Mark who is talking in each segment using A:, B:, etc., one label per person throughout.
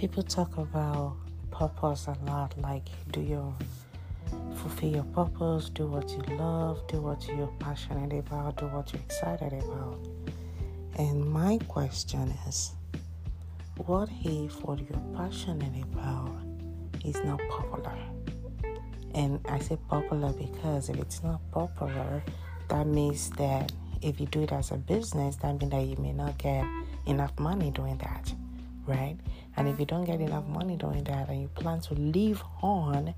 A: people talk about purpose a lot, like do you fulfill your purpose, do what you love, do what you're passionate about, do what you're excited about. And my question is, what if what you're passionate about is not popular? And I say popular because if it's not popular, that means that if you do it as a business, that means that you may not get enough money doing that, right? And if you don't get enough money doing that and you plan to live on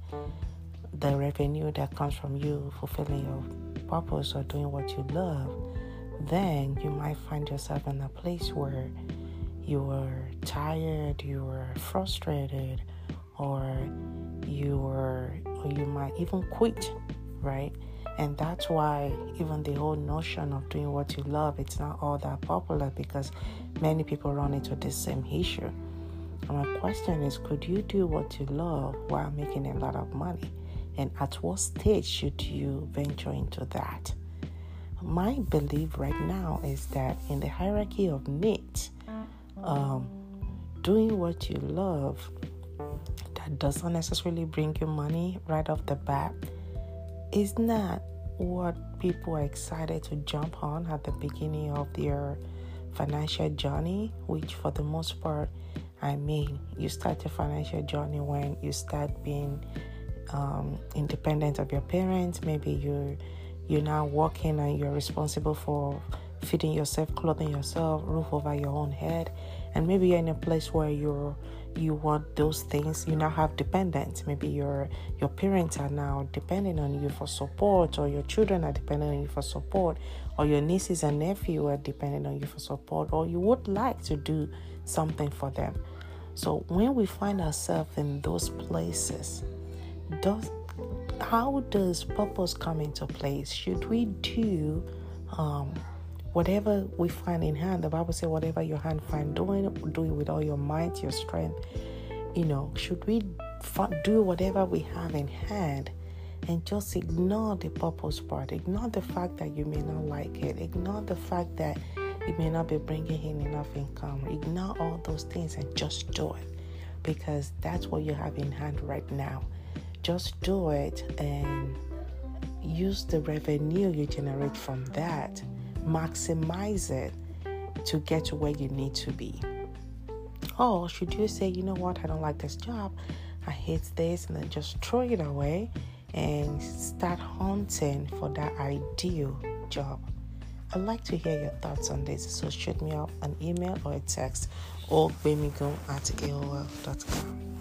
A: the revenue that comes from you fulfilling your purpose or doing what you love, then you might find yourself in a place where you are tired, you are frustrated, or you are, or you might even quit, right? And that's why even the whole notion of doing what you love, it's not all that popular because many people run into this same issue. And my question is, could you do what you love while making a lot of money? And at what stage should you venture into that? My belief right now is that in the hierarchy of needs, um, doing what you love that does not necessarily bring you money right off the bat is not what people are excited to jump on at the beginning of their financial journey, which for the most part, I mean, you start your financial journey when you start being um, independent of your parents. Maybe you're you're now working and you're responsible for feeding yourself, clothing yourself, roof over your own head, and maybe you're in a place where you're you want those things. You now have dependents. Maybe your your parents are now depending on you for support or your children are depending on you for support or your nieces and nephew are depending on you for support or you would like to do something for them. So when we find ourselves in those places does how does purpose come into place? Should we do um, whatever we find in hand, the Bible says, whatever your hand find doing, do it with all your might, your strength. You know, should we do whatever we have in hand and just ignore the purpose part? Ignore the fact that you may not like it. Ignore the fact that it may not be bringing in enough income. Ignore all those things and just do it because that's what you have in hand right now. Just do it and use the revenue you generate from that maximize it to get to where you need to be. Or should you say, you know what, I don't like this job, I hate this, and then just throw it away and start hunting for that ideal job? I'd like to hear your thoughts on this, so shoot me up an email or a text or go at aol.com.